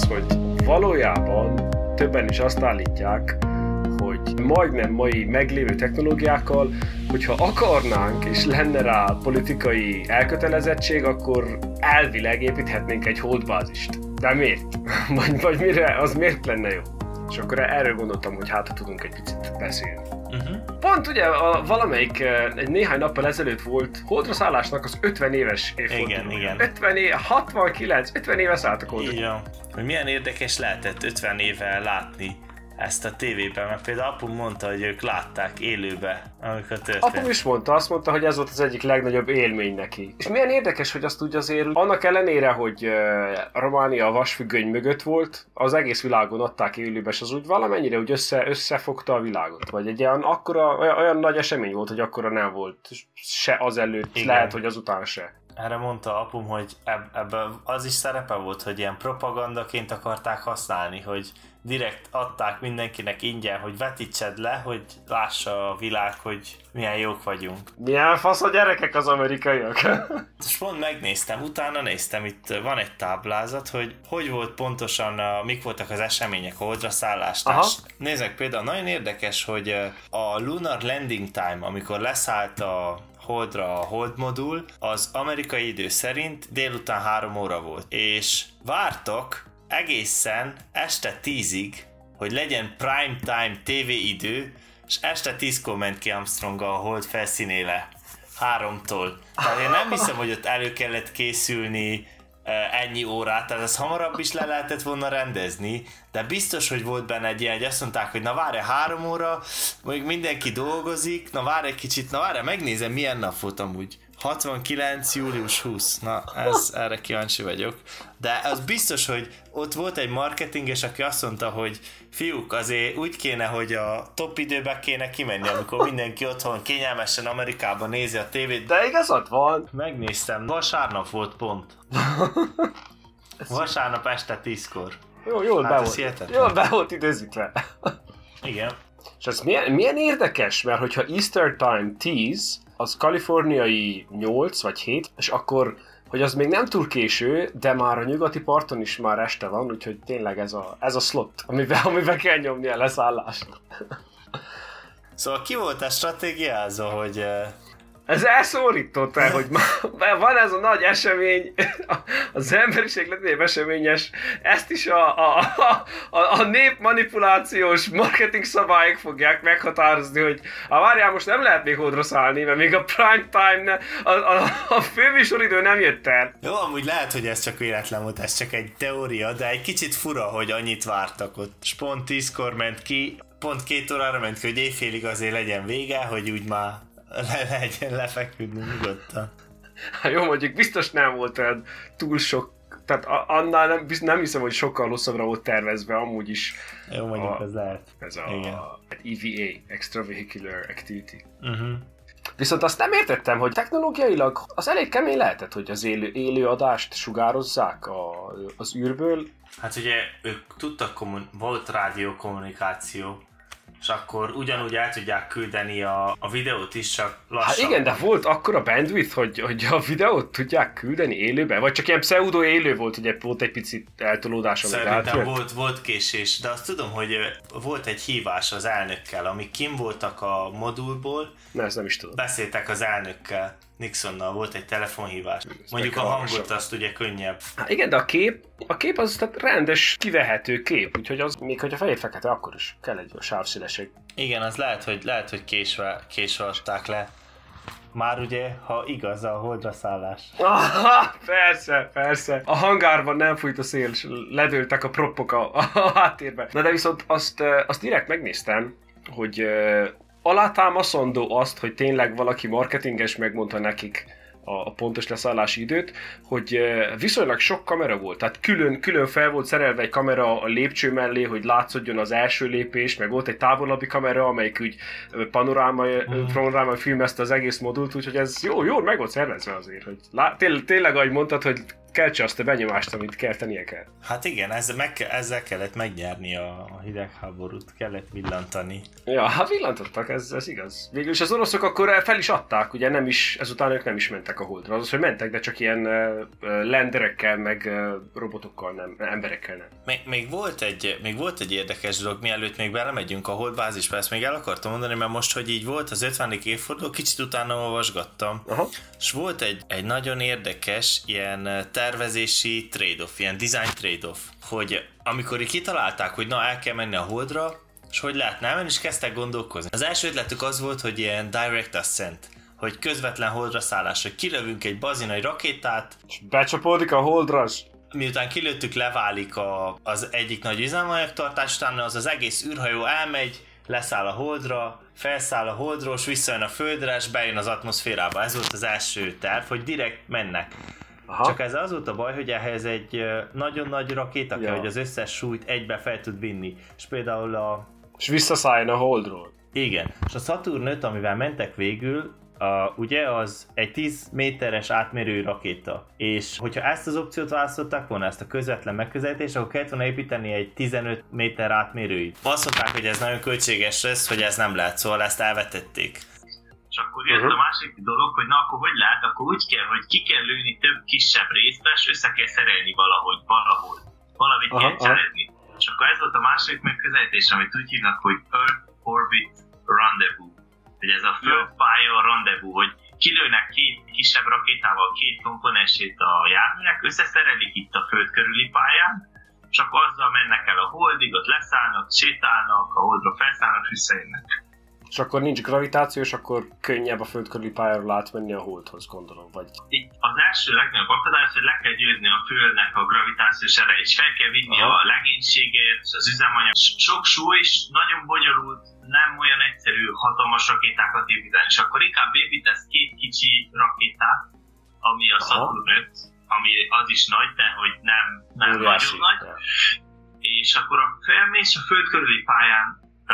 az, hogy valójában többen is azt állítják, hogy majdnem mai meglévő technológiákkal, hogyha akarnánk és lenne rá politikai elkötelezettség, akkor elvileg építhetnénk egy holdbázist. De miért? vagy, vagy mire? Az miért lenne jó? És akkor erről gondoltam, hogy hát tudunk egy picit beszélni. Uh-huh. Pont ugye a, valamelyik egy néhány nappal ezelőtt volt Holdra szállásnak az 50 éves évfordulója. Igen, igen. 50 év, 69, 50 éve szálltak Holdra. Igen. Hogy milyen érdekes lehetett 50 éve látni ezt a tévében, mert például apu mondta, hogy ők látták élőbe, amikor történt. Apu is mondta, azt mondta, hogy ez volt az egyik legnagyobb élmény neki. És milyen érdekes, hogy azt tudja azért, annak ellenére, hogy uh, Románia a vasfüggöny mögött volt, az egész világon adták élőbe, és az úgy valamennyire úgy össze, összefogta a világot. Vagy egy olyan, akkora, olyan, olyan nagy esemény volt, hogy akkora nem volt se azelőtt, Igen. lehet, hogy azután se erre mondta apum, hogy eb- ebben az is szerepe volt, hogy ilyen propagandaként akarták használni, hogy direkt adták mindenkinek ingyen, hogy vetítsed le, hogy lássa a világ, hogy milyen jók vagyunk. Milyen fasz a gyerekek az amerikaiak? És pont megnéztem, utána néztem, itt van egy táblázat, hogy hogy volt pontosan, a, mik voltak az események a holdra szállást. Nézzek például, nagyon érdekes, hogy a Lunar Landing Time, amikor leszállt a Holdra a Hold modul, az amerikai idő szerint délután 3 óra volt. És vártak egészen este tízig, hogy legyen prime time TV idő, és este tízkor ment ki Armstrong a hold felszínére. Háromtól. Tehát én nem hiszem, hogy ott elő kellett készülni ennyi órát, tehát ez hamarabb is le lehetett volna rendezni, de biztos, hogy volt benne egy ilyen, hogy azt mondták, hogy na várj három óra, még mindenki dolgozik, na várj egy kicsit, na várj, megnézem milyen nap volt amúgy. 69. július 20. Na, ez, erre kíváncsi vagyok. De az biztos, hogy ott volt egy marketinges, aki azt mondta, hogy fiúk, azért úgy kéne, hogy a top időben kéne kimenni, amikor mindenki otthon kényelmesen Amerikában nézi a tévét. De igazad van. Megnéztem, vasárnap volt pont. Vasárnap este tízkor. Jó, jól hát be volt. Jól be volt időzítve. Igen. És ez milyen, milyen érdekes, mert hogyha Easter Time 10, az kaliforniai 8 vagy 7, és akkor hogy az még nem túl késő, de már a nyugati parton is már este van, úgyhogy tényleg ez a, ez a slot, amiben, amiben kell nyomni a leszállást. Szóval ki volt a stratégiázó, hogy eh, ez elszórított el, hogy van ez a nagy esemény, az emberiség legnagyobb eseményes, ezt is a, a, a, a nép manipulációs marketing szabályok fogják meghatározni, hogy a várjál, most nem lehet még hódra szállni, mert még a prime time, ne, a, a, a főműsoridő nem jött el. Jó, amúgy lehet, hogy ez csak véletlen volt, ez csak egy teória, de egy kicsit fura, hogy annyit vártak ott. És pont tízkor ment ki, pont két órára ment ki, hogy éjfélig azért legyen vége, hogy úgy már le legyen lefeküdni nyugodtan. Hát jó, mondjuk biztos nem volt olyan túl sok tehát annál nem, nem hiszem, hogy sokkal hosszabbra volt tervezve, amúgy is. Jó, mondjuk a, ez lehet. Ez a, Igen. EVA, Extravehicular Activity. Uh-huh. Viszont azt nem értettem, hogy technológiailag az elég kemény lehetett, hogy az élő, élő adást sugározzák a, az űrből. Hát ugye ők tudtak, kommun- volt rádiókommunikáció, és akkor ugyanúgy el tudják küldeni a, a videót is, csak lassan. Hát igen, de volt akkor a bandwidth, hogy, hogy a videót tudják küldeni élőbe? Vagy csak ilyen pseudo élő volt, ugye volt egy picit eltolódás, Szerintem volt, volt késés, de azt tudom, hogy volt egy hívás az elnökkel, amik kim voltak a modulból. Ne, ezt nem is tudom. Beszéltek az elnökkel Nixonnal volt egy telefonhívás. Ez Mondjuk a hangot azt ugye könnyebb. Hát igen, de a kép, a kép az tehát rendes, kivehető kép, úgyhogy az, még hogyha fehér fekete, akkor is kell egy sávszélesség. Igen, az lehet, hogy, lehet, hogy késve, késve adták le. Már ugye, ha igaz a holdra szállás. Aha, persze, persze. A hangárban nem fújt a szél, és ledőltek a proppok a, a háttérbe. Na de viszont azt, azt direkt megnéztem, hogy alátámaszandó azt, hogy tényleg valaki marketinges megmondta nekik a, pontos leszállási időt, hogy viszonylag sok kamera volt, tehát külön, külön fel volt szerelve egy kamera a lépcső mellé, hogy látszódjon az első lépés, meg volt egy távolabbi kamera, amelyik úgy panoráma, mm. panoráma filmezte az egész modult, úgyhogy ez jó, jó meg volt szervezve azért, hogy lá, tényleg, tényleg ahogy mondtad, hogy keltse azt a benyomást, amit keltenie kell. Hát igen, ezzel, meg, ezzel kellett megnyerni a, a hidegháborút, kellett villantani. Ja, hát villantottak, ez, ez igaz. Végül is az oroszok akkor fel is adták, ugye nem is, ezután ők nem is mentek a holdra. Az, hogy mentek, de csak ilyen uh, lenderekkel, meg uh, robotokkal nem, emberekkel nem. Még, még, volt egy, még volt egy érdekes dolog, mielőtt még belemegyünk a holdbázisba, ezt még el akartam mondani, mert most, hogy így volt az 50. évforduló, kicsit utána olvasgattam, Aha. és volt egy, egy nagyon érdekes ilyen tervezési trade-off, ilyen design trade-off, hogy amikor kitalálták, hogy na el kell menni a holdra, és hogy lehetne elmenni, és kezdtek gondolkozni. Az első ötletük az volt, hogy ilyen direct ascent, hogy közvetlen holdra szállás, hogy kilövünk egy bazinai rakétát, és becsapódik a holdra, miután kilőttük, leválik a, az egyik nagy üzemanyagtartás, utána az az egész űrhajó elmegy, leszáll a holdra, felszáll a holdról, és visszajön a földre, és bejön az atmoszférába. Ez volt az első terv, hogy direkt mennek. Aha. Csak ez az volt a baj, hogy ehhez egy nagyon nagy rakéta ja. kell, hogy az összes súlyt egybe fel tud vinni. És például a... És visszaszálljon a holdról. Igen. És a Saturn 5, amivel mentek végül, a, ugye az egy 10 méteres átmérő rakéta. És hogyha ezt az opciót választották volna, ezt a közvetlen megközelítést, akkor kellett volna építeni egy 15 méter átmérőit. Azt mondták, hogy ez nagyon költséges lesz, hogy ez nem lehet, szóval ezt elvetették. És akkor jött uh-huh. a másik dolog, hogy na akkor hogy lehet, akkor úgy kell, hogy ki kell lőni több kisebb részbe, és össze kell szerelni valahogy, valahol. Valamit uh-huh. kell szerelni. És akkor ez volt a másik megközelítés, amit úgy hívnak, hogy Earth Orbit Rendezvous. Hogy ez a földpálya a rendezvous, hogy kilőnek két kisebb rakétával két komponensét a járműnek, összeszerelik itt a föld körüli pályán, csak azzal mennek el a holdig, ott leszállnak, sétálnak, a holdra felszállnak, visszajönnek és akkor nincs gravitáció, és akkor könnyebb a föld körüli pályáról átmenni a holdhoz, gondolom, vagy... Itt az első legnagyobb akadály, hogy le kell győzni a Földnek a gravitációs erejét, és fel kell vinni Aha. a legénységet, az üzemanyag. Sok súly is nagyon bonyolult, nem olyan egyszerű hatalmas rakétákat építeni, és akkor inkább építesz két kicsi rakétát, ami a Saturn 5, ami az is nagy, de hogy nem, nem nagyon nagy. És akkor a felmész a föld körüli pályán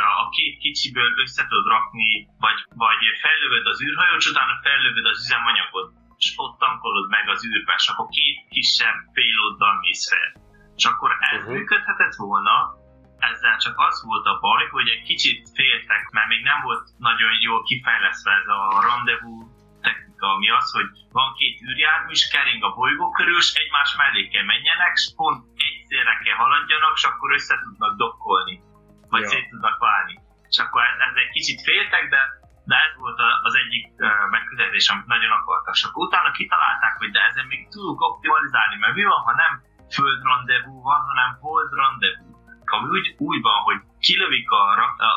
a két kicsiből össze tudod rakni, vagy, vagy fellövöd az űrhajót, és utána fellövöd az üzemanyagot, és ott tankolod meg az űrbe, és akkor két kisebb payloaddal mész fel. És akkor ez uh-huh. működhetett volna, ezzel csak az volt a baj, hogy egy kicsit féltek, mert még nem volt nagyon jól kifejlesztve ez a rendezvous technika, ami az, hogy van két űrjármű, és kering a bolygó körül, és egymás mellé kell menjenek, és pont egyszerre kell haladjanak, és akkor össze tudnak dokkolni vagy ja. szét tudnak válni. És akkor ez, egy kicsit féltek, de, de ez volt az egyik megközelítés, amit nagyon akartak. És akkor utána kitalálták, hogy de ezen még tudunk optimalizálni, mert mi van, ha nem föld rendezvú van, hanem hold rendezvú. Ami úgy, úgy van, hogy kilövik a,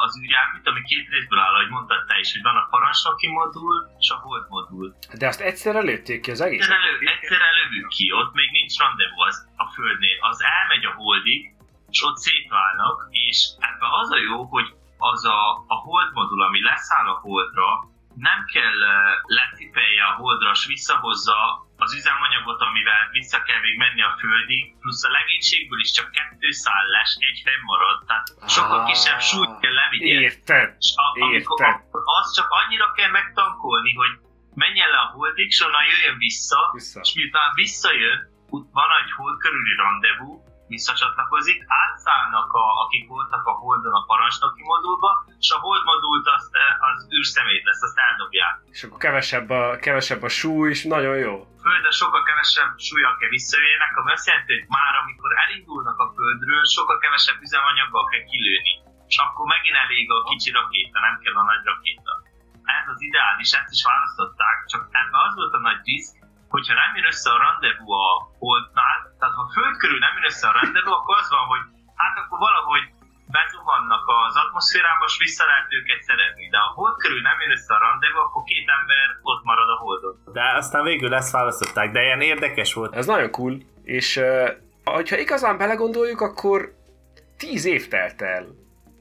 az űrjárműt, ami két részből áll, ahogy mondtad te is, hogy van a parancsnoki modul és a hold modul. De azt egyszerre lőtték ki az egész? Egyszerre, lő, egyszerre lövünk ki, ott még nincs rendezvú az, a földnél. Az elmegy a holdig, és ott szétválnak, és ebben az a jó, hogy az a, a hold modul, ami leszáll a holdra, nem kell lecipelje a holdra, és visszahozza az üzemanyagot, amivel vissza kell még menni a földig, plusz a legénységből is csak kettő szállás, egy fenn marad, tehát sokkal kisebb súlyt kell levigye. Érted, és a, amikor, érted. azt csak annyira kell megtankolni, hogy menjen le a holdig, és onnan jöjjön vissza, vissza. és miután visszajön, van egy hold körüli rendezvú, visszacsatlakozik, átszállnak, a, akik voltak a Holdon a parancsnoki modulba, és a Hold modult az, e, az űrszemét lesz, azt eldobják. És akkor kevesebb a, kevesebb a súly, és nagyon jó. Földre sokkal kevesebb súlyak kell visszajöjjenek, ami azt jelenti, hogy már amikor elindulnak a Földről, sokkal kevesebb üzemanyaggal kell kilőni. És akkor megint elég a kicsi rakéta, nem kell a nagy rakéta. Ez az ideális, ezt is választották, csak ebben az volt a nagy diszk, hogyha nem jön össze a rendezvú a holdnál, tehát ha a föld körül nem jön össze a rendezvú, akkor az van, hogy hát akkor valahogy bezuhannak az atmoszférába, és vissza lehet őket szerezni. De ha hold körül nem jön össze a rendezvú, akkor két ember ott marad a holdon. De aztán végül ezt választották, de ilyen érdekes volt. Ez nagyon cool, és uh, ha igazán belegondoljuk, akkor tíz év telt el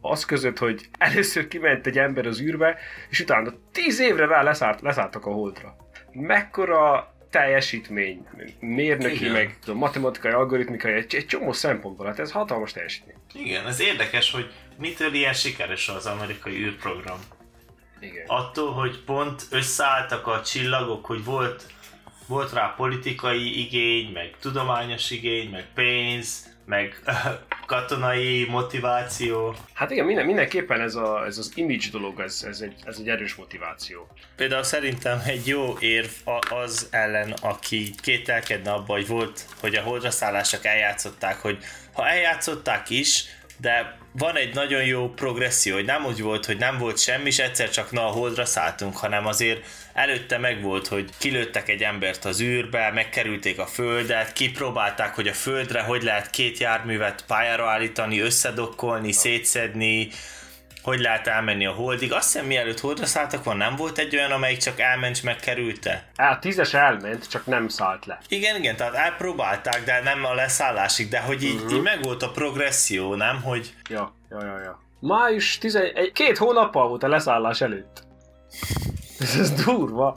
az között, hogy először kiment egy ember az űrbe, és utána tíz évre rá leszállt, leszálltak a holdra. Mekkora teljesítmény, mérnöki, Igen. meg a matematikai, algoritmikai, egy, egy csomó szempontból, hát ez hatalmas teljesítmény. Igen, ez érdekes, hogy mitől ilyen sikeres az amerikai űrprogram. Igen. Attól, hogy pont összeálltak a csillagok, hogy volt volt rá politikai igény, meg tudományos igény, meg pénz, meg katonai motiváció. Hát igen, minden, mindenképpen ez, a, ez az image dolog, ez, ez, egy, ez egy erős motiváció. Például szerintem egy jó érv az ellen, aki kételkedne abba, hogy volt, hogy a holdra szállások eljátszották, hogy ha eljátszották is, de van egy nagyon jó progresszió, hogy nem úgy volt, hogy nem volt semmi, és egyszer csak na a holdra szálltunk, hanem azért előtte meg volt, hogy kilőttek egy embert az űrbe, megkerülték a földet, kipróbálták, hogy a földre hogy lehet két járművet pályára állítani, összedokkolni, szétszedni, hogy lehet elmenni a holdig. Azt hiszem, mielőtt holdra szálltak van, nem volt egy olyan, amelyik csak elment és megkerülte? A tízes elment, csak nem szállt le. Igen, igen, tehát elpróbálták, de nem a leszállásig, de hogy így, uh-huh. így meg volt a progresszió, nem? Hogy... Ja, ja, ja, ja. Május 11, két hónappal volt a leszállás előtt. Ez, ez durva.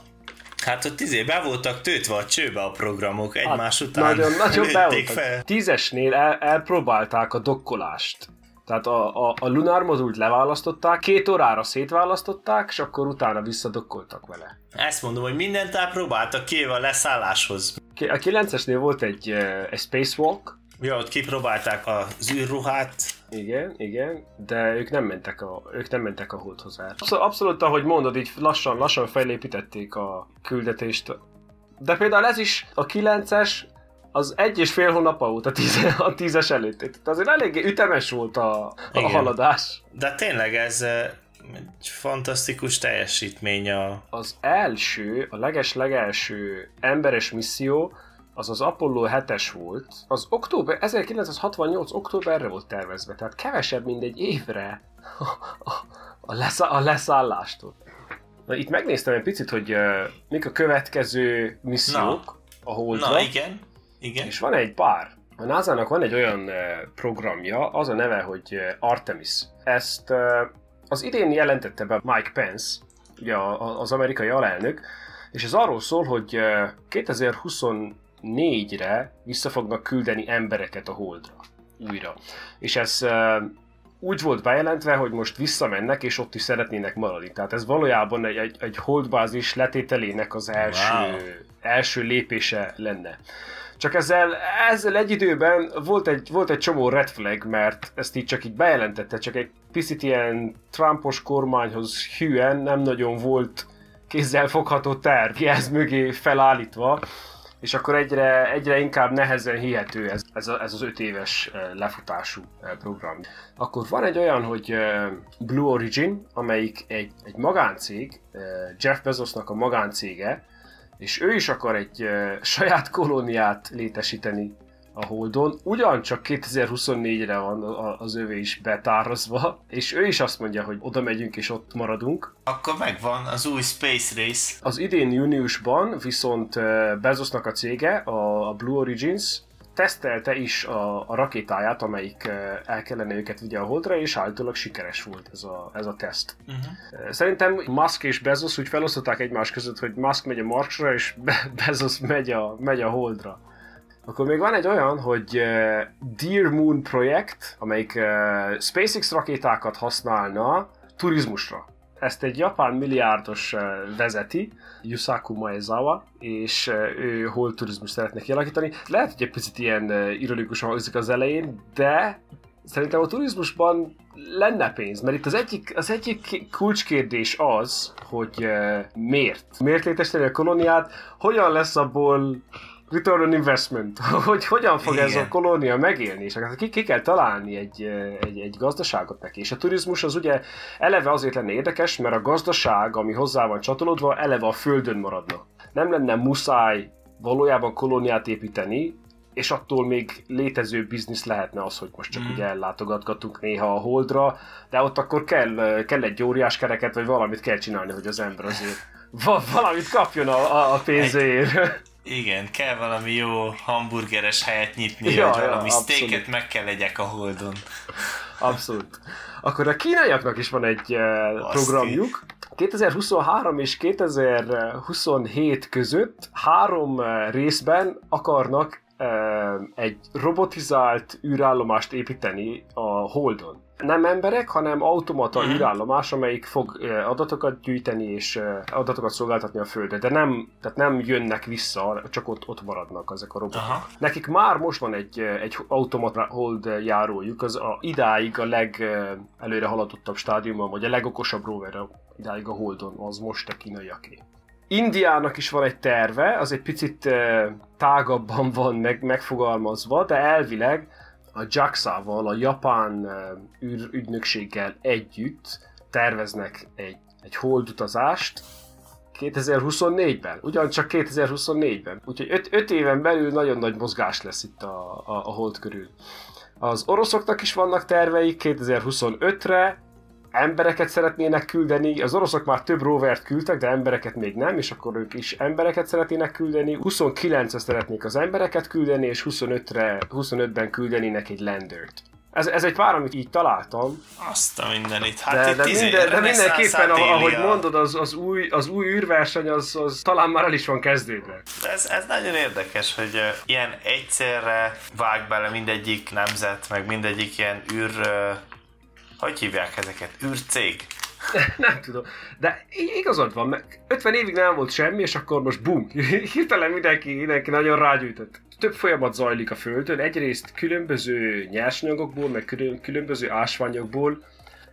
Hát ott izé be voltak tőtve a csőbe a programok egymás hát, után. Nagyon, nagyon be fel. Tízesnél el, elpróbálták a dokkolást. Tehát a, a, a Lunar modult leválasztották, két órára szétválasztották, és akkor utána visszadokkoltak vele. Ezt mondom, hogy mindent elpróbáltak ki a leszálláshoz. A 9-esnél volt egy, egy spacewalk. Ja, ott kipróbálták az űrruhát. Igen, igen, de ők nem mentek a, ők nem mentek a holdhoz el. Abszolút, abszolút, ahogy mondod, így lassan, lassan felépítették a küldetést. De például ez is, a 9-es, az egy és fél hónap volt a, tíze, a tízes előtt. Tehát azért eléggé ütemes volt a, a haladás. De tényleg ez egy fantasztikus teljesítmény a... Az első, a leges-legelső emberes misszió, az az Apollo 7-es volt, az október, 1968 októberre volt tervezve, tehát kevesebb, mint egy évre a, leszá, a leszállástól. Na, itt megnéztem egy picit, hogy uh, mik a következő missziók Na. a Holdra. Na, igen. Igen. És van egy pár. A NASA-nak van egy olyan programja, az a neve, hogy Artemis. Ezt az idén jelentette be Mike Pence, ugye az amerikai alelnök, és ez arról szól, hogy 2024-re vissza fognak küldeni embereket a Holdra újra. És ez úgy volt bejelentve, hogy most visszamennek, és ott is szeretnének maradni. Tehát ez valójában egy, egy, egy holdbázis letételének az első, wow. első lépése lenne. Csak ezzel, ezzel egy időben volt egy, volt egy csomó red flag, mert ezt így csak így bejelentette, csak egy picit ilyen Trumpos kormányhoz hűen nem nagyon volt fogható terv, ez mögé felállítva, és akkor egyre, egyre inkább nehezen hihető ez, ez, a, ez az öt éves eh, lefutású eh, program. Akkor van egy olyan, hogy eh, Blue Origin, amelyik egy, egy magáncég, Jeff Bezosnak a magáncége, és ő is akar egy saját kolóniát létesíteni a Holdon, ugyancsak 2024-re van az övé is betározva, és ő is azt mondja, hogy oda megyünk és ott maradunk. Akkor megvan az új Space Race. Az idén júniusban viszont Bezosnak a cége, a Blue Origins, tesztelte is a, a rakétáját, amelyik el kellene őket vigye a holdra, és állítólag sikeres volt ez a, ez a teszt. Uh-huh. Szerintem Musk és Bezos úgy felosztották egymás között, hogy Musk megy a Marsra, és Be- Bezos megy a, megy a holdra. Akkor még van egy olyan, hogy Dear Moon projekt, amelyik SpaceX rakétákat használna turizmusra. Ezt egy japán milliárdos vezeti, Yusaku Maezawa, és ő hol turizmus szeretne kialakítani. Lehet, hogy egy picit ilyen ironikusan hangzik az elején, de szerintem a turizmusban lenne pénz, mert itt az egyik, az egyik kulcskérdés az, hogy miért? Miért létesíteni a kolóniát, hogyan lesz abból return on investment, hogy hogyan fog Igen. ez a kolónia megélni, és ki, ki kell találni egy, egy, egy gazdaságot neki. És a turizmus az ugye eleve azért lenne érdekes, mert a gazdaság, ami hozzá van csatolódva, eleve a földön maradna. Nem lenne muszáj valójában kolóniát építeni, és attól még létező biznisz lehetne az, hogy most csak mm. ugye ellátogatgatunk néha a holdra, de ott akkor kell, kell egy óriás kereket, vagy valamit kell csinálni, hogy az ember azért valamit kapjon a, a pénzéért. Egy, igen, kell valami jó hamburgeres helyet nyitni, ja, vagy valami ja, steaket meg kell legyek a holdon. Abszolút. Akkor a kínaiaknak is van egy uh, programjuk. 2023 és 2027 között három részben akarnak egy robotizált űrállomást építeni a Holdon. Nem emberek, hanem automata mm. űrállomás, amelyik fog adatokat gyűjteni és adatokat szolgáltatni a Földre, de nem, tehát nem jönnek vissza, csak ott, ott maradnak ezek a robotok. Aha. Nekik már most van egy, egy automata hold járójuk, az a, idáig a legelőre haladottabb stádiumban, vagy a legokosabb rover idáig a Holdon, az most a kínaiaké. Indiának is van egy terve, az egy picit tágabban van meg, megfogalmazva, de elvileg a JAXA-val, a japán uh, űr, ügynökséggel együtt terveznek egy, egy holdutazást 2024-ben, ugyancsak 2024-ben. Úgyhogy 5 éven belül nagyon nagy mozgás lesz itt a, a, a hold körül. Az oroszoknak is vannak terveik 2025-re, embereket szeretnének küldeni, az oroszok már több rovert küldtek, de embereket még nem, és akkor ők is embereket szeretnének küldeni. 29-re szeretnék az embereket küldeni, és 25-re, 25-ben küldenének egy landert. Ez, ez egy pár, amit így találtam. Azt a mindenit. Hát de, de, minden, de mindenképpen, ahogy mondod, az, az, új, az új űrverseny, az, az talán már el is van kezdődve. Ez, ez nagyon érdekes, hogy uh, ilyen egyszerre vág bele mindegyik nemzet, meg mindegyik ilyen űr uh, hogy hívják ezeket? űrcég? nem tudom. De igazad van, mert 50 évig nem volt semmi, és akkor most bum, hirtelen mindenki, mindenki nagyon rágyújtott. Több folyamat zajlik a Földön, egyrészt különböző nyersanyagokból, meg különböző ásványokból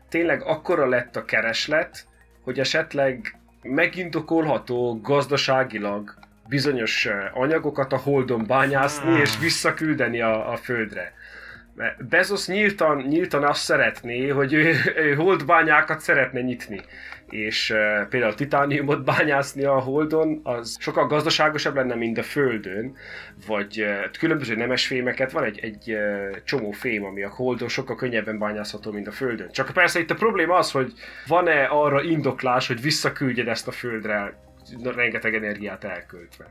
tényleg akkora lett a kereslet, hogy esetleg megindokolható gazdaságilag bizonyos eh, anyagokat a Holdon bányászni hmm. és visszaküldeni a, a Földre. Bezos nyíltan, nyíltan azt szeretné, hogy ő, ő holdbányákat szeretne nyitni. És uh, például titániumot bányászni a holdon, az sokkal gazdaságosabb lenne, mint a földön, vagy uh, különböző nemes fémeket, van egy, egy uh, csomó fém, ami a holdon sokkal könnyebben bányászható, mint a földön. Csak persze itt a probléma az, hogy van-e arra indoklás, hogy visszaküldjed ezt a földre rengeteg energiát elköltve.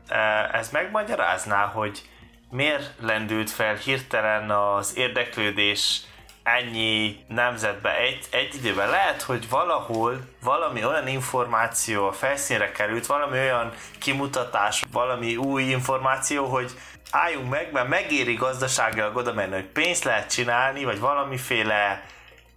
Ez megmagyarázná, hogy miért lendült fel hirtelen az érdeklődés ennyi nemzetbe egy, egy időben. Lehet, hogy valahol valami olyan információ a felszínre került, valami olyan kimutatás, valami új információ, hogy álljunk meg, mert megéri gazdaságilag oda menni, hogy pénzt lehet csinálni, vagy valamiféle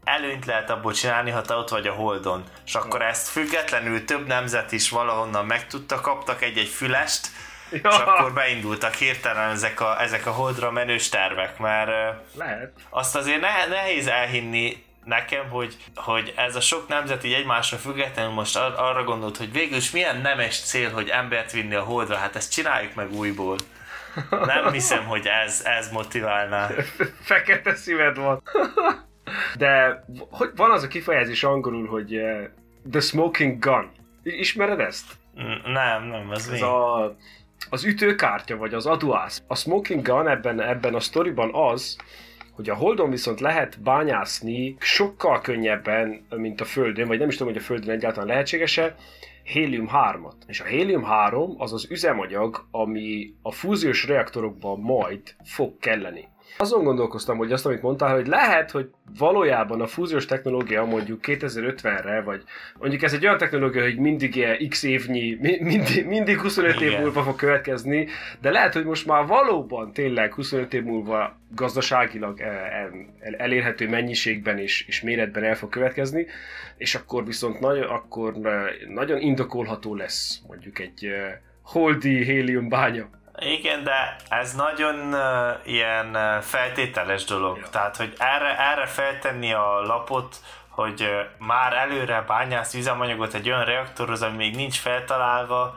előnyt lehet abból csinálni, ha te ott vagy a Holdon. És akkor ezt függetlenül több nemzet is valahonnan megtudta, kaptak egy-egy fülest, Ja. És akkor beindultak hirtelen ezek a, ezek a holdra menős tervek, mert Lehet. azt azért ne, nehéz elhinni nekem, hogy, hogy ez a sok nemzet így egymásra függetlenül most ar- arra gondolt, hogy végül is milyen nemes cél, hogy embert vinni a holdra, hát ezt csináljuk meg újból. Nem hiszem, hogy ez, ez motiválná. Fekete szíved van. De hogy van az a kifejezés angolul, hogy uh, the smoking gun. Ismered ezt? Nem, nem, ez, ez mi? a az ütőkártya, vagy az aduász. A smoking gun ebben, ebben a sztoriban az, hogy a Holdon viszont lehet bányászni sokkal könnyebben, mint a Földön, vagy nem is tudom, hogy a Földön egyáltalán lehetséges-e, hélium-3-at. És a hélium-3 az az üzemanyag, ami a fúziós reaktorokban majd fog kelleni. Azon gondolkoztam, hogy azt, amit mondtál, hogy lehet, hogy valójában a fúziós technológia mondjuk 2050-re, vagy mondjuk ez egy olyan technológia, hogy mindig ilyen x évnyi, mindig, mindig 25 Igen. év múlva fog következni, de lehet, hogy most már valóban tényleg 25 év múlva gazdaságilag e, e, elérhető mennyiségben és, és méretben el fog következni, és akkor viszont nagyon, akkor e, nagyon indokolható lesz mondjuk egy holdi hélium bánya. Igen, de ez nagyon uh, ilyen uh, feltételes dolog. Ja. Tehát, hogy erre, erre feltenni a lapot, hogy uh, már előre bányász üzemanyagot egy olyan reaktorhoz, ami még nincs feltalálva,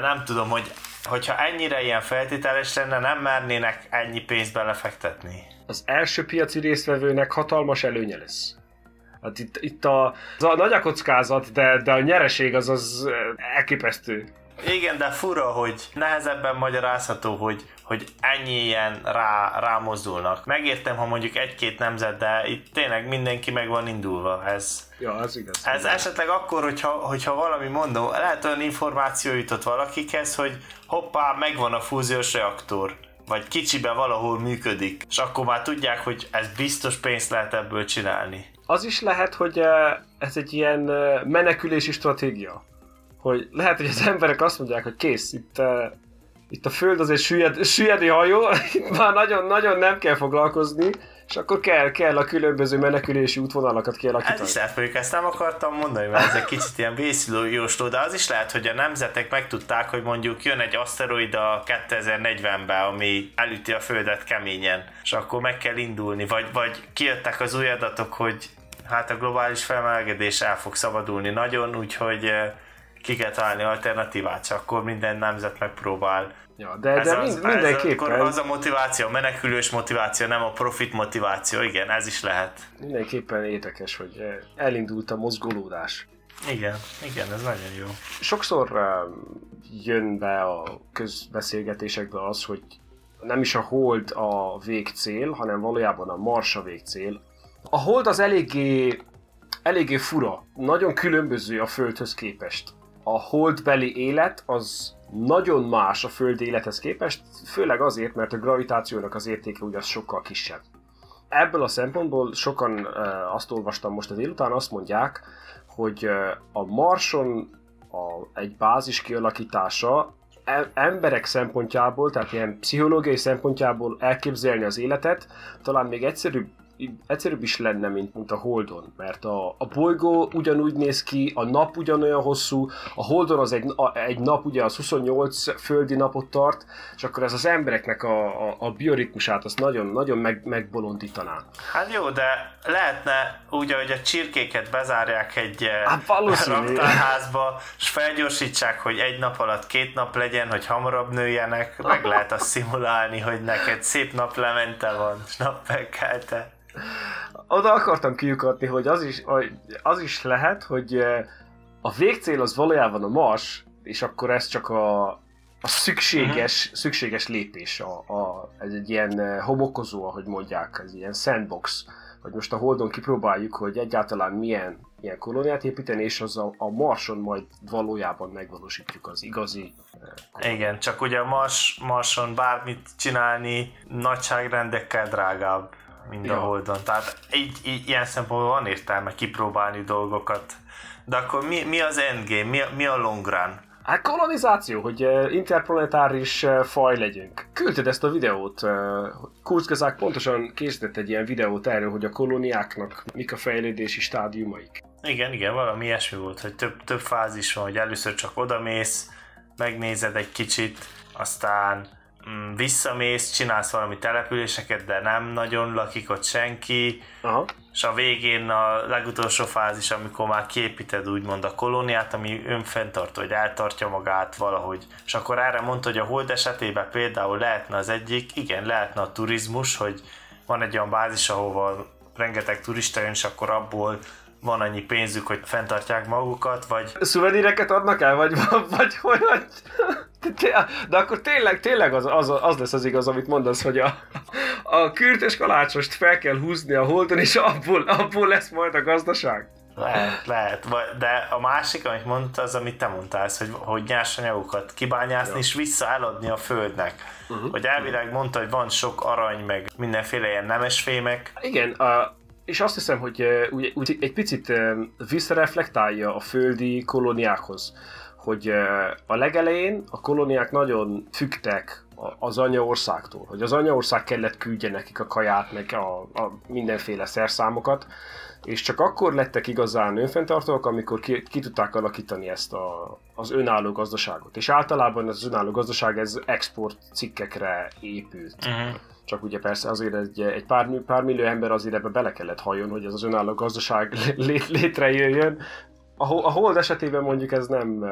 nem tudom, hogy hogyha ennyire ilyen feltételes lenne, nem mernének ennyi pénzt belefektetni. Az első piaci résztvevőnek hatalmas előnye lesz. Hát itt, itt a, az a nagy a kockázat, de, de a nyereség az az elképesztő. Igen, de fura, hogy nehezebben magyarázható, hogy, hogy ennyi ilyen rá, rámozdulnak. Megértem, ha mondjuk egy-két nemzet, de itt tényleg mindenki meg van indulva. Ez, ja, az igaz. Ez igaz. esetleg akkor, hogyha, hogyha valami mondom, lehet olyan információ jutott valakikhez, hogy hoppá, megvan a fúziós reaktor vagy kicsibe valahol működik, és akkor már tudják, hogy ez biztos pénzt lehet ebből csinálni. Az is lehet, hogy eh, ez egy ilyen eh, menekülési stratégia hogy lehet, hogy az emberek azt mondják, hogy kész, itt uh, itt a Föld az egy süllyed, süllyedő hajó, itt már nagyon-nagyon nem kell foglalkozni, és akkor kell, kell a különböző menekülési útvonalakat kialakítani. Ez is lehet, mondjuk ezt nem akartam mondani, mert ez egy kicsit ilyen vészjósló, de az is lehet, hogy a nemzetek megtudták, hogy mondjuk jön egy aszteroida 2040-ben, ami elüti a Földet keményen, és akkor meg kell indulni, vagy, vagy kijöttek az új adatok, hogy hát a globális felmelegedés el fog szabadulni nagyon, úgyhogy eh, ki kell találni alternatívát, csak akkor minden nemzet megpróbál Ja, de, ez de az, mind, mindenképpen... Ez az a motiváció, a menekülős motiváció, nem a profit motiváció, igen, ez is lehet. Mindenképpen érdekes, hogy eh, elindult a mozgolódás. Igen, igen, ez nagyon jó. Sokszor uh, jön be a közbeszélgetésekbe az, hogy nem is a hold a végcél, hanem valójában a Mars a végcél. A hold az eléggé, eléggé fura, nagyon különböző a Földhöz képest. A holdbeli élet az nagyon más a Föld élethez képest, főleg azért, mert a gravitációnak az értéke ugye az sokkal kisebb. Ebből a szempontból sokan azt olvastam most az délután, azt mondják, hogy a Marson a, egy bázis kialakítása e, emberek szempontjából, tehát ilyen pszichológiai szempontjából elképzelni az életet, talán még egyszerűbb egyszerűbb is lenne, mint, mint a Holdon, mert a, a bolygó ugyanúgy néz ki, a nap ugyanolyan hosszú, a Holdon az egy, a, egy nap ugye az 28 földi napot tart, és akkor ez az embereknek a, a, a bioritmusát azt nagyon-nagyon meg, megbolondítaná. Hát jó, de lehetne úgy, hogy a csirkéket bezárják egy eh, hát raktárházba, és felgyorsítsák, hogy egy nap alatt két nap legyen, hogy hamarabb nőjenek, meg lehet azt szimulálni, hogy neked szép naplemente van, és napfelkelte. Oda akartam kiukatni, hogy az is, az is lehet, hogy eh, a végcél az valójában a Mars, és akkor ez csak a, a szükséges, uh-huh. szükséges lépés, a, a, ez egy ilyen eh, homokozó, ahogy mondják, ez ilyen sandbox, hogy most a Holdon kipróbáljuk, hogy egyáltalán milyen ilyen kolóniát építeni, és az a, a Marson majd valójában megvalósítjuk az igazi kolóniát. Igen, csak ugye a Mars, Marson bármit csinálni nagyságrendekkel drágább mint ja. a Holdon. Tehát így, így, ilyen szempontból van értelme kipróbálni dolgokat. De akkor mi, mi az endgame? Mi, mi a long run? Hát kolonizáció, hogy interplanetáris faj legyünk. Küldted ezt a videót. Kurzgazák pontosan készített egy ilyen videót erről, hogy a kolóniáknak mik a fejlődési stádiumaik. Igen, igen, valami ilyesmi volt, hogy több, több fázis van, hogy először csak odamész, megnézed egy kicsit, aztán mm, visszamész, csinálsz valami településeket, de nem nagyon lakik ott senki, Aha. és a végén a legutolsó fázis, amikor már képíted úgymond a kolóniát, ami önfenntartó, hogy eltartja magát valahogy. És akkor erre mondta, hogy a hold esetében például lehetne az egyik, igen, lehetne a turizmus, hogy van egy olyan bázis, ahova rengeteg turista jön, és akkor abból van annyi pénzük, hogy fenntartják magukat, vagy... Szuveníreket adnak el, vagy, vagy hogy... De akkor tényleg, tényleg az, az, az lesz az igaz, amit mondasz, hogy a, a kürtös kalácsost fel kell húzni a holdon, és abból, abból lesz majd a gazdaság. Lehet, lehet, de a másik, amit mondta, az, amit te mondtál, hogy, hogy nyersanyagokat kibányászni, ja. és vissza eladni a földnek. Uh-huh. Hogy elvileg mondta, hogy van sok arany, meg mindenféle ilyen nemesfémek. Igen, a, és azt hiszem, hogy úgy, úgy egy picit visszareflektálja a földi kolóniákhoz, hogy a legelején a kolóniák nagyon fügtek az anyaországtól, hogy az anyaország kellett küldje nekik a kaját, meg a, a mindenféle szerszámokat, és csak akkor lettek igazán önfenntartóak, amikor ki, ki tudták alakítani ezt a, az önálló gazdaságot. És általában ez az önálló gazdaság ez export cikkekre épült. Uh-huh. Csak ugye persze azért egy, egy pár, pár millió ember azért ebbe bele kellett hajjon, hogy ez az önálló gazdaság lé, létrejöjjön. A, a hold esetében mondjuk ez nem,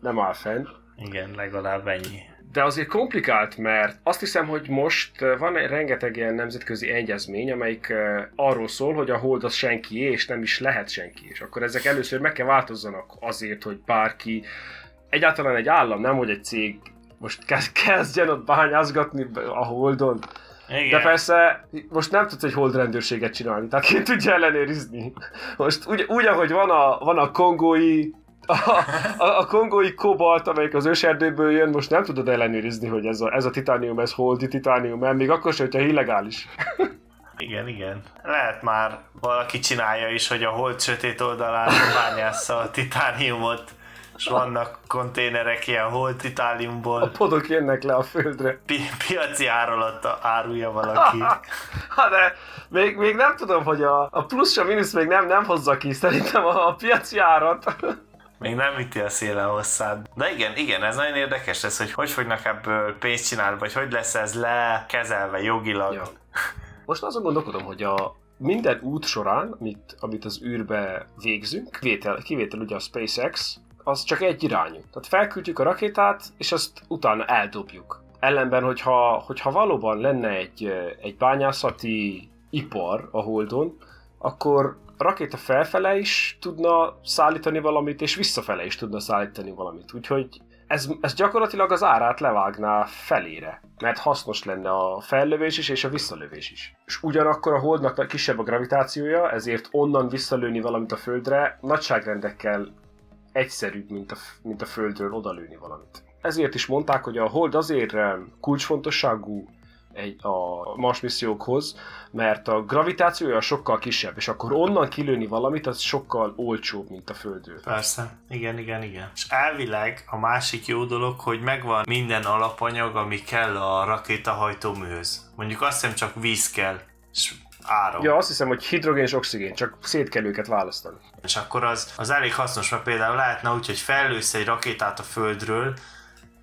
nem áll fenn. Igen, legalább ennyi. De azért komplikált, mert azt hiszem, hogy most van egy rengeteg ilyen nemzetközi egyezmény, amelyik arról szól, hogy a hold az senki és nem is lehet senki. És akkor ezek először meg kell változzanak azért, hogy bárki, egyáltalán egy állam, nem hogy egy cég most kezdjen ott bányázgatni a holdon, igen. De persze most nem tudsz egy holdrendőrséget csinálni, tehát ki tudja ellenőrizni. Most úgy, úgy ahogy van a, van a kongói a, a, a kongói kobalt, amelyik az őserdőből jön, most nem tudod ellenőrizni, hogy ez a, ez a titánium, ez holdi titánium, mert még akkor sem, hogyha illegális. Igen, igen. Lehet már valaki csinálja is, hogy a hold sötét oldalán bányásza a titániumot, és vannak konténerek ilyen holt itáliumból. A podok jönnek le a földre. Pi- piaci ár alatt árulja valaki. ha de még, még nem tudom, hogy a, a plusz a mínusz még nem, nem hozza ki szerintem a, a piaci árat. Még nem üti a széle hosszát. De igen, igen, ez nagyon érdekes ez, hogy hogy fognak ebből pénzt csinálni, vagy hogy lesz ez lekezelve jogilag. Ja. Most azon gondolkodom, hogy a minden út során, amit, amit az űrbe végzünk, kivétel, kivétel ugye a SpaceX, az csak egy irányú. Tehát felküldjük a rakétát, és azt utána eldobjuk. Ellenben, hogyha, hogyha valóban lenne egy, egy bányászati ipar a Holdon, akkor rakéta felfele is tudna szállítani valamit, és visszafele is tudna szállítani valamit. Úgyhogy ez, ez gyakorlatilag az árát levágná felére, mert hasznos lenne a fellövés is és a visszalövés is. És ugyanakkor a holdnak kisebb a gravitációja, ezért onnan visszalőni valamit a földre nagyságrendekkel egyszerűbb, mint a, mint a földről odalőni valamit. Ezért is mondták, hogy a hold azért kulcsfontosságú egy, a Mars missziókhoz, mert a gravitációja sokkal kisebb, és akkor onnan kilőni valamit, az sokkal olcsóbb, mint a Földről. Persze, igen, igen, igen. És elvileg a másik jó dolog, hogy megvan minden alapanyag, ami kell a rakétahajtóműhöz. Mondjuk azt hiszem csak víz kell, és áram. Ja, azt hiszem, hogy hidrogén és oxigén, csak szét kell őket választani. És akkor az, az elég hasznos, mert például lehetne úgy, hogy fellősz egy rakétát a Földről,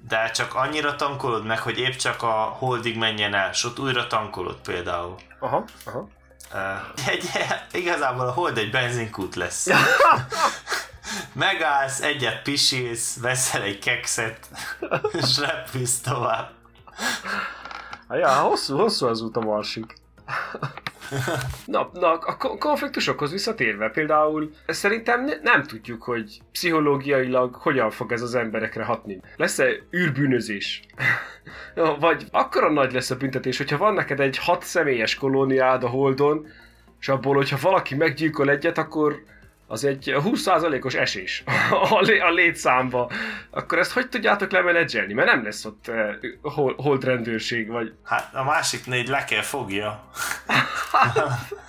de csak annyira tankolod meg, hogy épp csak a holdig menjen el, és ott újra tankolod például. Aha, aha. Uh, egy, igazából a hold egy benzinkút lesz. Megállsz, egyet pisilsz, veszel egy kekszet, és repülsz tovább. Ja, hosszú, hosszú az út a marsig. Na, na, a konfliktusokhoz visszatérve, például szerintem nem tudjuk, hogy pszichológiailag hogyan fog ez az emberekre hatni. Lesz-e űrbűnözés? Vagy akkora nagy lesz a büntetés, hogyha van neked egy hat személyes kolóniád a Holdon, és abból, hogyha valaki meggyilkol egyet, akkor az egy 20%-os esés a, létszámba. Akkor ezt hogy tudjátok lemenedzselni? Mert nem lesz ott uh, hold rendőrség, vagy... Hát a másik négy le kell fogja.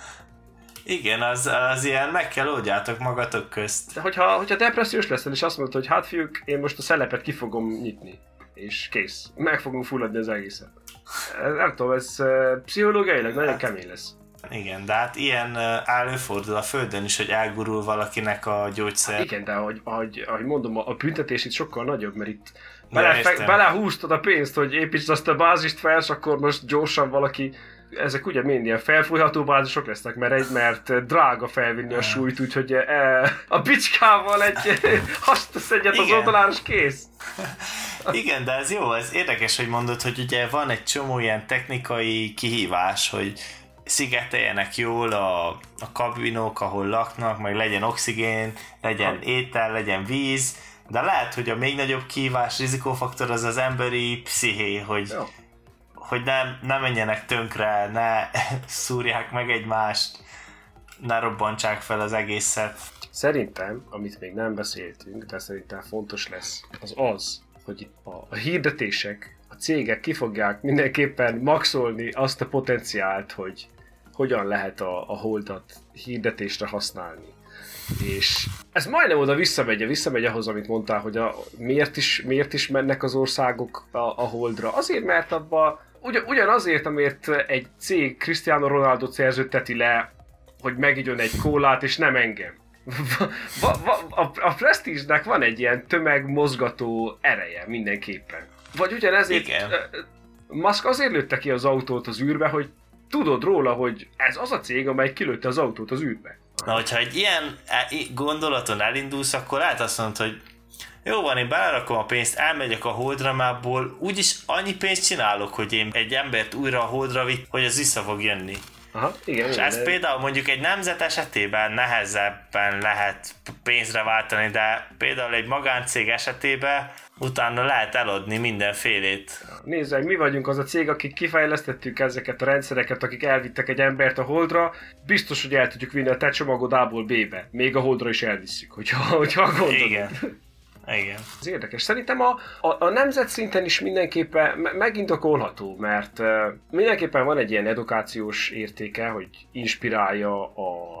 Igen, az, az ilyen, meg kell oldjátok magatok közt. De hogyha, hogyha depressziós leszel, és azt mondod, hogy hát fiúk, én most a szelepet ki fogom nyitni, és kész. Meg fogunk fulladni az egészet. Nem tudom, ez uh, pszichológiailag nagyon hát, kemény lesz. Igen, de hát ilyen előfordul a Földön is, hogy elgurul valakinek a gyógyszer. Hát igen, de ahogy, ahogy, ahogy mondom, a büntetés itt sokkal nagyobb, mert itt bele, belehúztad a pénzt, hogy építsd azt a bázist fel, és akkor most gyorsan valaki ezek ugye mind ilyen felfújható bázisok lesznek, mert, egy, mert drága felvinni a súlyt, úgyhogy e, a bicskával egy hastasz egyet az oldalára, és kész. Igen, de ez jó, ez érdekes, hogy mondod, hogy ugye van egy csomó ilyen technikai kihívás, hogy szigeteljenek jól a, a kabinok, ahol laknak, meg legyen oxigén, legyen étel, legyen víz, de lehet, hogy a még nagyobb kívás, rizikófaktor az az emberi psziché, hogy, Jó. hogy ne, ne menjenek tönkre, ne szúrják meg egymást, ne robbantsák fel az egészet. Szerintem, amit még nem beszéltünk, de szerintem fontos lesz, az az, hogy a, a hirdetések, a cégek ki fogják mindenképpen maxolni azt a potenciált, hogy hogyan lehet a, a holdat hirdetésre használni. És ez majdnem oda visszamegy, visszamegy ahhoz, amit mondtál, hogy a, miért, is, miért is mennek az országok a, a holdra. Azért, mert abba, ugyan, ugyanazért, amért egy cég Cristiano Ronaldo szerződteti le, hogy megígyon egy kólát, és nem engem. Va, va, a, a Prestige-nek van egy ilyen tömegmozgató ereje mindenképpen. Vagy ugyanezért Igen. Musk azért lőtte ki az autót az űrbe, hogy tudod róla, hogy ez az a cég, amely kilőtte az autót az űrbe. Na, hogyha egy ilyen e, gondolaton elindulsz, akkor át azt mondod, hogy jó van, én belerakom a pénzt, elmegyek a holdramából, úgyis annyi pénzt csinálok, hogy én egy embert újra a holdra vitt, hogy az vissza fog jönni. Aha, igen, és igen, ez de... például mondjuk egy nemzet esetében nehezebben lehet pénzre váltani, de például egy magáncég esetében utána lehet eladni mindenfélét. Nézd mi vagyunk az a cég, akik kifejlesztettük ezeket a rendszereket, akik elvittek egy embert a holdra, biztos, hogy el tudjuk vinni a te csomagod A-ból B-be. Még a holdra is elvisszük, hogyha, hogyha gondolod. Igen. Igen. Ez érdekes. Szerintem a, a, a nemzet szinten is mindenképpen me- megindokolható, mert uh, mindenképpen van egy ilyen edukációs értéke, hogy inspirálja a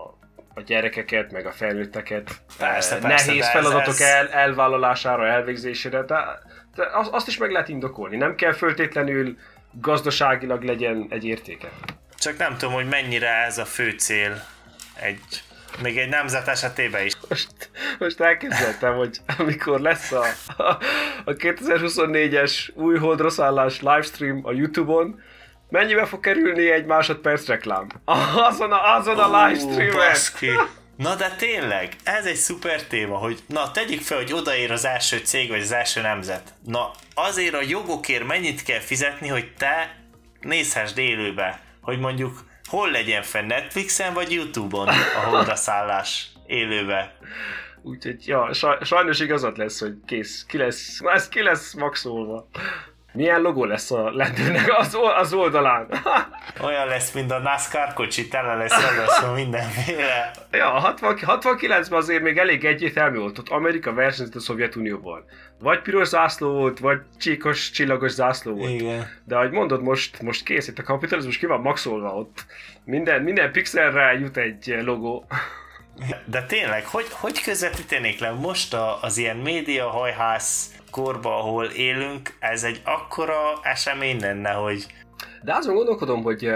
a gyerekeket, meg a felnőtteket Persze, eh, persze, nehéz ez- feladatok ez- El, elvállalására, elvégzésére, de, de az- azt is meg lehet indokolni. Nem kell föltétlenül gazdaságilag legyen egy értéke. Csak nem tudom, hogy mennyire ez a fő cél egy, még egy nemzet esetében is. Most, most elképzeltem, hogy amikor lesz a, a 2024-es új holdra szállás livestream a Youtube-on, mennyibe fog kerülni egy másodperc reklám? Azon a, azon a livestreamen! baszki. Na de tényleg, ez egy szuper téma, hogy na tegyük fel, hogy odaér az első cég, vagy az első nemzet. Na azért a jogokért mennyit kell fizetni, hogy te nézhessd élőbe, hogy mondjuk hol legyen fenn Netflixen, vagy Youtube-on a holdaszállás élőbe. Úgyhogy, ja, saj, sajnos igazad lesz, hogy kész, ki lesz, ez ki lesz maxolva. Milyen logó lesz a lendőnek az, az oldalán? Olyan lesz, mint a NASCAR kocsi, tele lesz ragasztva mindenféle. ja, 60, 69-ben azért még elég egyértelmű volt, ott Amerika versenyt a Szovjetunióval. Vagy piros zászló volt, vagy csíkos, csillagos zászló volt. Igen. De ahogy mondod, most, most kész, itt a kapitalizmus ki van maxolva ott. Minden, minden pixelre jut egy logó. De tényleg, hogy, hogy közvetítenék le most a, az ilyen média hajház korba, ahol élünk, ez egy akkora esemény lenne, hogy De azon gondolkodom, hogy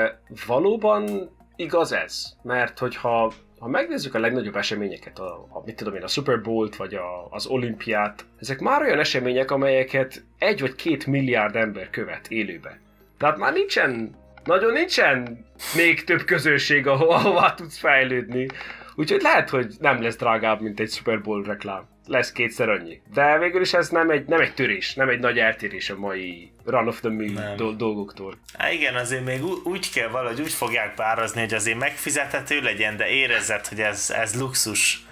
valóban igaz ez. Mert hogyha ha megnézzük a legnagyobb eseményeket, a, a mit tudom én, a Super Bowl-t, vagy a, az olimpiát, ezek már olyan események, amelyeket egy vagy két milliárd ember követ élőbe. Tehát már nincsen, nagyon nincsen még több közönség, ahova, ahová tudsz fejlődni. Úgyhogy lehet, hogy nem lesz drágább, mint egy Super Bowl reklám. Lesz kétszer annyi. De végül is ez nem egy, nem egy törés, nem egy nagy eltérés a mai run of the mill do- dolgoktól. Há igen, azért még ú- úgy kell valahogy úgy fogják beárazni, hogy azért megfizethető legyen, de érezzed, hogy ez, ez luxus.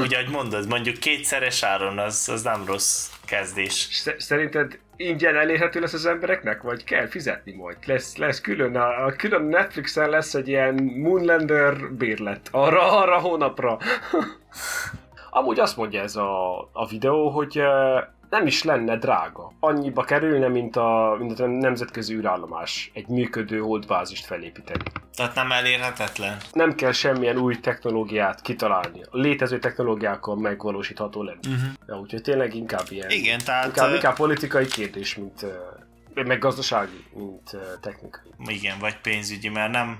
Úgy, ahogy mondod, mondjuk kétszeres áron, az, az nem rossz kezdés. Sz- Szerinted ingyen elérhető lesz az embereknek, vagy kell fizetni majd? Lesz, lesz külön, a, a külön Netflixen lesz egy ilyen Moonlander bérlet arra, arra hónapra. Amúgy azt mondja ez a, a videó, hogy nem is lenne drága. Annyiba kerülne, mint a, mint a nemzetközi űrállomás egy működő holdbázist felépíteni. Tehát nem elérhetetlen. Nem kell semmilyen új technológiát kitalálni. A létező technológiákkal megvalósítható lenne. Uh-huh. Ja, úgyhogy tényleg inkább ilyen... Igen, tehát Inkább, ö, inkább politikai kérdés, mint meg gazdasági, mint technikai. igen, vagy pénzügyi, mert nem,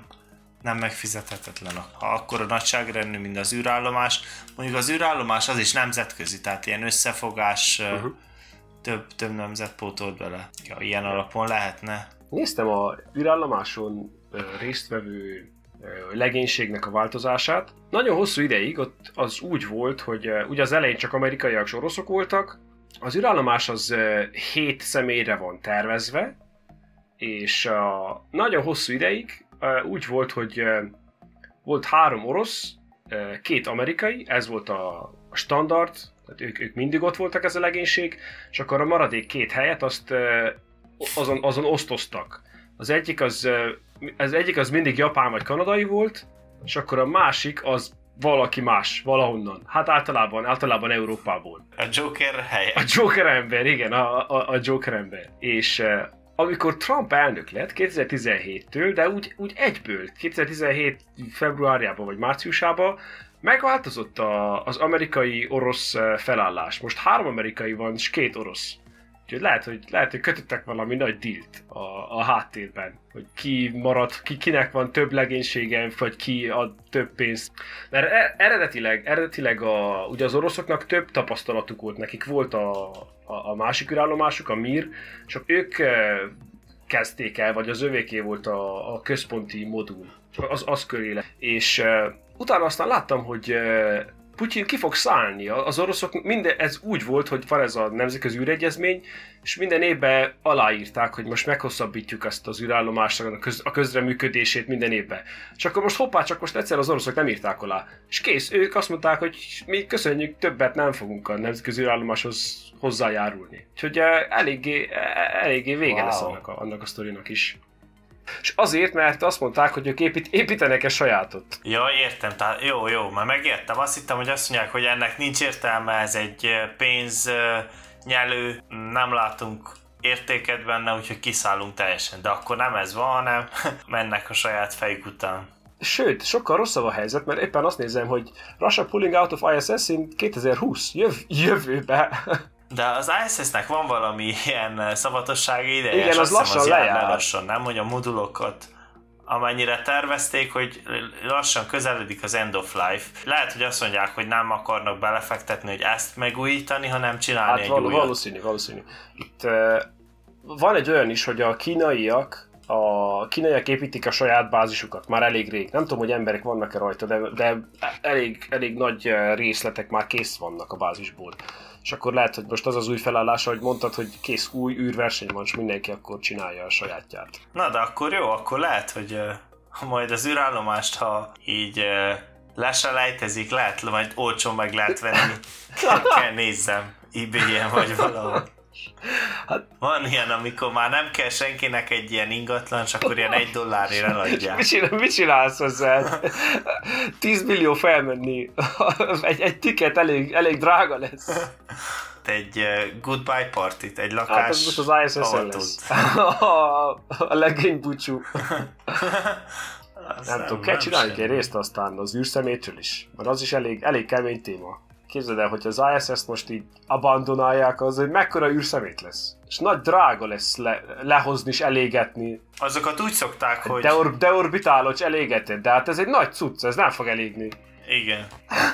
nem megfizethetetlen. Ha akkor a nagyságrendű, mint az űrállomás. Mondjuk az űrállomás az is nemzetközi, tehát ilyen összefogás, uh-huh. több, több nemzet pótolt bele. Ja, ilyen alapon lehetne. Néztem a űrállomáson résztvevő legénységnek a változását. Nagyon hosszú ideig ott az úgy volt, hogy ugye az elején csak amerikaiak és oroszok voltak, az űrállomás az uh, 7 személyre van tervezve, és uh, nagyon hosszú ideig úgy volt, hogy volt három orosz, két amerikai, ez volt a, standard, tehát ők, ők mindig ott voltak ez a legénység, és akkor a maradék két helyet azt azon, azon osztoztak. Az egyik az, az egyik az mindig japán vagy kanadai volt, és akkor a másik az valaki más, valahonnan. Hát általában, általában Európából. A Joker helye. A Joker ember, igen, a, a, a Joker ember. És amikor Trump elnök lett 2017-től, de úgy, úgy egyből, 2017 februárjában vagy márciusában, megváltozott a, az amerikai-orosz uh, felállás. Most három amerikai van, és két orosz. Úgyhogy lehet, hogy, lehet, hogy kötöttek valami nagy dílt a, a háttérben, hogy ki marad, ki, kinek van több legénysége, vagy ki ad több pénzt. Mert e- eredetileg, eredetileg a, ugye az oroszoknak több tapasztalatuk volt, nekik volt a, a, a másik űrállomásuk, a MIR, és ők eh, kezdték el, vagy az övéké volt a, a központi modul, az, az köré. És uh, utána aztán láttam, hogy uh, Putyin ki fog szállni. Az oroszok minden, ez úgy volt, hogy van ez a nemzetközi űregyezmény, és minden évben aláírták, hogy most meghosszabbítjuk ezt az űrállomásnak a, köz, a közreműködését minden évben. És akkor most hoppá, csak most egyszer az oroszok nem írták alá. És kész, ők azt mondták, hogy mi köszönjük, többet nem fogunk a nemzetközi űrállomáshoz hozzájárulni. Úgyhogy eh, eléggé, eh, eléggé vége Wow. lesz annak a, annak a sztorinak is. És azért, mert azt mondták, hogy ők épít, építenek egy sajátot. Ja, értem, tehát jó, jó, már megértem. Azt hittem, hogy azt mondják, hogy ennek nincs értelme, ez egy ö, pénz ö, nyelő, nem látunk értéket benne, úgyhogy kiszállunk teljesen. De akkor nem ez van, hanem mennek a saját fejük után. Sőt, sokkal rosszabb a helyzet, mert éppen azt nézem, hogy Russia pulling out of ISS in 2020, jöv, jövőbe. De az ISS-nek van valami ilyen szavatossági ideje, Igen, és az lassan az jár lejár. le lassan, nem? Hogy a modulokat amennyire tervezték, hogy lassan közeledik az end of life. Lehet, hogy azt mondják, hogy nem akarnak belefektetni, hogy ezt megújítani, hanem csinálni Hát egy val- újat. valószínű, valószínű. Itt uh, van egy olyan is, hogy a kínaiak a kínaiak építik a saját bázisukat már elég rég. Nem tudom, hogy emberek vannak-e rajta, de, de elég, elég nagy eh, részletek már kész vannak a bázisból. És akkor lehet, hogy most az az új felállása, hogy mondtad, hogy kész új űrverseny van, és mindenki akkor csinálja a sajátját. Na, de akkor jó, akkor lehet, hogy uh, majd az űrállomást, ha így uh, leselejtezik, lehet, majd olcsón meg lehet venni. Kell, nézzem, ebay-en vagy valahol. Hát- Van ilyen, amikor már nem kell senkinek egy ilyen ingatlan, és akkor ilyen egy dollárért eladják. Mit, csinál, mit csinálsz ezzel? 10 millió felmenni. egy, egy tiket elég, elég drága lesz. Egy uh, goodbye partit, egy lakás Hát ez most az autót. lesz. a, legény búcsú. Az Nem tudom, kell csinálni egy részt aztán az űrszemétről is, mert az is elég, elég kemény téma. Képzeld el, hogy az ISS-t most így abandonálják, az hogy mekkora űrszemét lesz. És nagy drága lesz le, lehozni és elégetni. Azokat úgy szokták, hogy... Deor, deorbitálod és elégeted, de hát ez egy nagy cucc, ez nem fog elégni. Igen.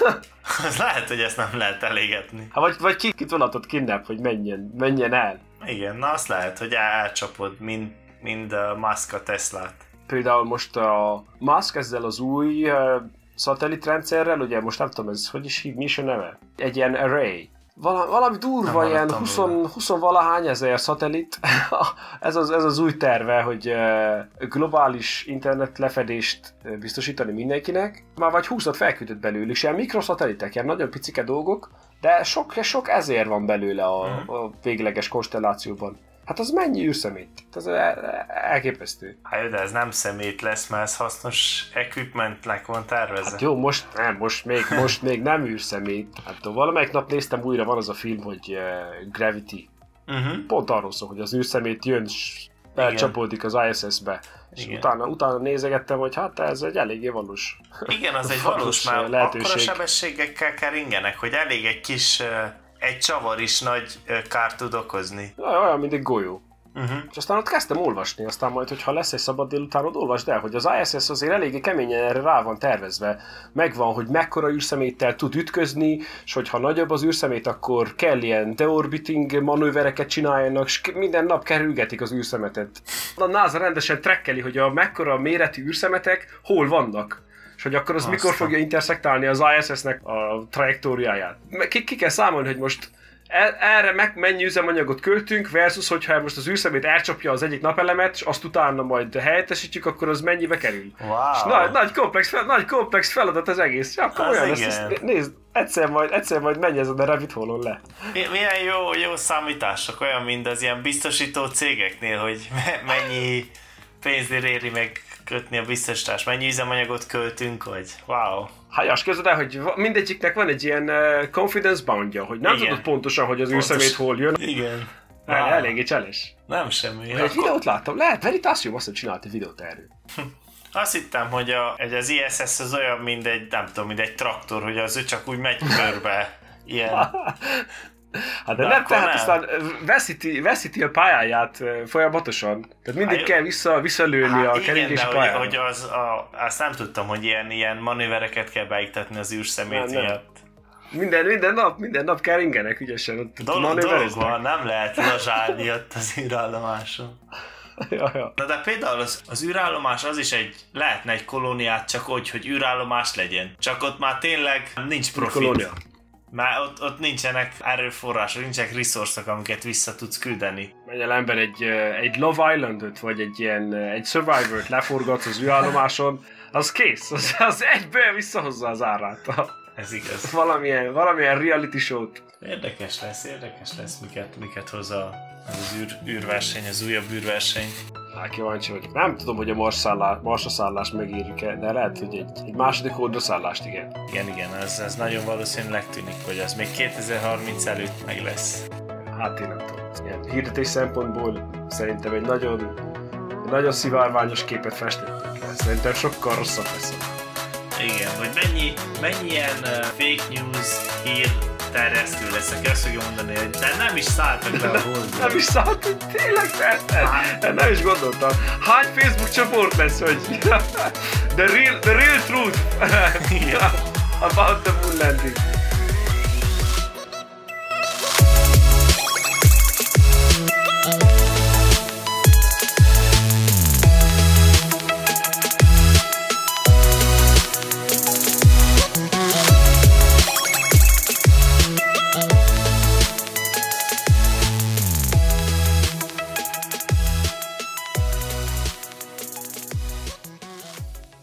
Az lehet, hogy ezt nem lehet elégetni. Hát vagy, vagy ki, kit vonatot kidnap, hogy menjen, menjen el. Igen, na azt lehet, hogy el- elcsapod, mind, mind a Musk a Teslát. Például most a Musk ezzel az új szatellitrendszerrel, ugye most nem tudom, ez hogy is hív, mi is a neve? Egy ilyen array. Vala, valami durva, Nem ilyen hallottam 20, róla. 20 valahány ezer szatellit. ez, az, ez az új terve, hogy globális internet lefedést biztosítani mindenkinek. Már vagy 20-at felküldött belőlük, és ilyen mikroszatellitek, ilyen nagyon picike dolgok, de sok, sok ezer van belőle a, Mhm. a végleges konstellációban. Hát az mennyi űrszemét? Ez el- elképesztő. Hát de ez nem szemét lesz, mert ez hasznos equipmentnek van tervezve. Hát jó, most nem, most még, most még nem űrszemét. Hát valamelyik nap néztem újra, van az a film, hogy uh, Gravity. Uh-huh. Pont arról szól, hogy az űrszemét jön, és belcsapódik az ISS-be. És Igen. utána, utána nézegettem, hogy hát ez egy eléggé valós. Igen, az egy Valós, valós, már lehetőség. akkora sebességekkel keringenek, hogy elég egy kis, eh, egy csavar is nagy kárt tud okozni. Olyan, mint egy golyó. Uh-huh. És aztán ott kezdtem olvasni, aztán majd, hogyha lesz egy szabad délután, ott olvasd el, hogy az ISS azért eléggé keményen erre rá van tervezve. Megvan, hogy mekkora űrszeméttel tud ütközni, és hogyha nagyobb az űrszemét, akkor kell ilyen deorbiting manővereket csináljanak, és minden nap kerülgetik az űrszemetet. A NASA rendesen trekkeli, hogy a mekkora méretű űrszemetek hol vannak. És hogy akkor az Aztán. mikor fogja intersektálni az ISS-nek a trajektóriáját. Ki, ki kell számolni, hogy most el- erre meg mennyi üzemanyagot költünk, versus hogyha most az űrszemét elcsapja az egyik napelemet, és azt utána majd helyettesítjük, akkor az mennyibe kerül. És Wow. nagy, nagy, komplex, fel, nagy komplex feladat az egész. Ja, akkor Az olyan lesz, ezt, nézd, egyszer majd, egyszer majd menj ezen a rabbit hole le. Mi- Milyen jó, jó számítások, olyan, mint az ilyen biztosító cégeknél, hogy me- mennyi pénzért éri meg kötni a biztosítást, mennyi üzemanyagot költünk, vagy wow. Hát azt képzeld el, hogy mindegyiknek van egy ilyen uh, confidence boundja, hogy nem Igen. tudod pontosan, hogy az Pontos. űrszemét hol jön. Igen. El, Wow. eléggé cseles. Nem semmi. Egy Akkor videót láttam, lehet, Veritasium azt csinált egy videót erről. azt hittem, hogy, a, hogy az ISS az olyan, mint egy, nem tudom, mint egy traktor, hogy az ő csak úgy megy körbe. Ilyen. Hát de, De nem, tehát nem. aztán veszíti, veszíti a pályáját folyamatosan. Tehát mindig Hát, kell vissza, visszalőni a Hát igen, keringési de hogy, pályára. hogy az, a, azt nem tudtam, hogy ilyen, ilyen manővereket kell beiktatni az űrszemét Nem, nem. miatt. Minden, minden nap, minden nap keringenek ügyesen. Ott, Dolog, dolog van, nem lehet lazsálni ott az űrállomáson. ja, ja. Na de például az, az űrállomás az is egy, lehetne egy kolóniát csak úgy, hogy űrállomás legyen. Csak ott már tényleg nincs profit. Kolónia. Már ott, ott nincsenek erőforrások, nincsenek resourcok, amiket vissza tudsz küldeni. Megy ember egy, ö, egy Love Islandot, vagy egy ilyen ö, egy Survivor-t leforgatsz az űrállomáson, az kész, az, az egyből visszahozza az árát. Ez igaz. valamilyen, valamilyen reality show-t. Érdekes lesz, érdekes lesz, miket, miket hoz a, az űr, űrverseny, az újabb űrverseny. Hát kíváncsi vagy. Nem tudom, hogy a Mars szállás, Marsra szállást megírjuk-e, de lehet, hogy egy, egy második szállást igen. Igen, igen, ez, ez nagyon valószínűleg tűnik, hogy az még 2030 előtt meg lesz. Hát én nem tudom. Ilyen hirdetés szempontból szerintem egy nagyon nagyon szivárványos képet festettek le. Szerintem sokkal rosszabb lesz. Igen, hogy mennyi, mennyi ilyen uh, fake news hír terjesztő lesz, aki azt fogja mondani, hogy de nem is szálltak be a holdba. Nem is szállt, tényleg persze. Nem is gondoltam. Hány Facebook csoport lesz, hogy the real, the real truth about the moon landing.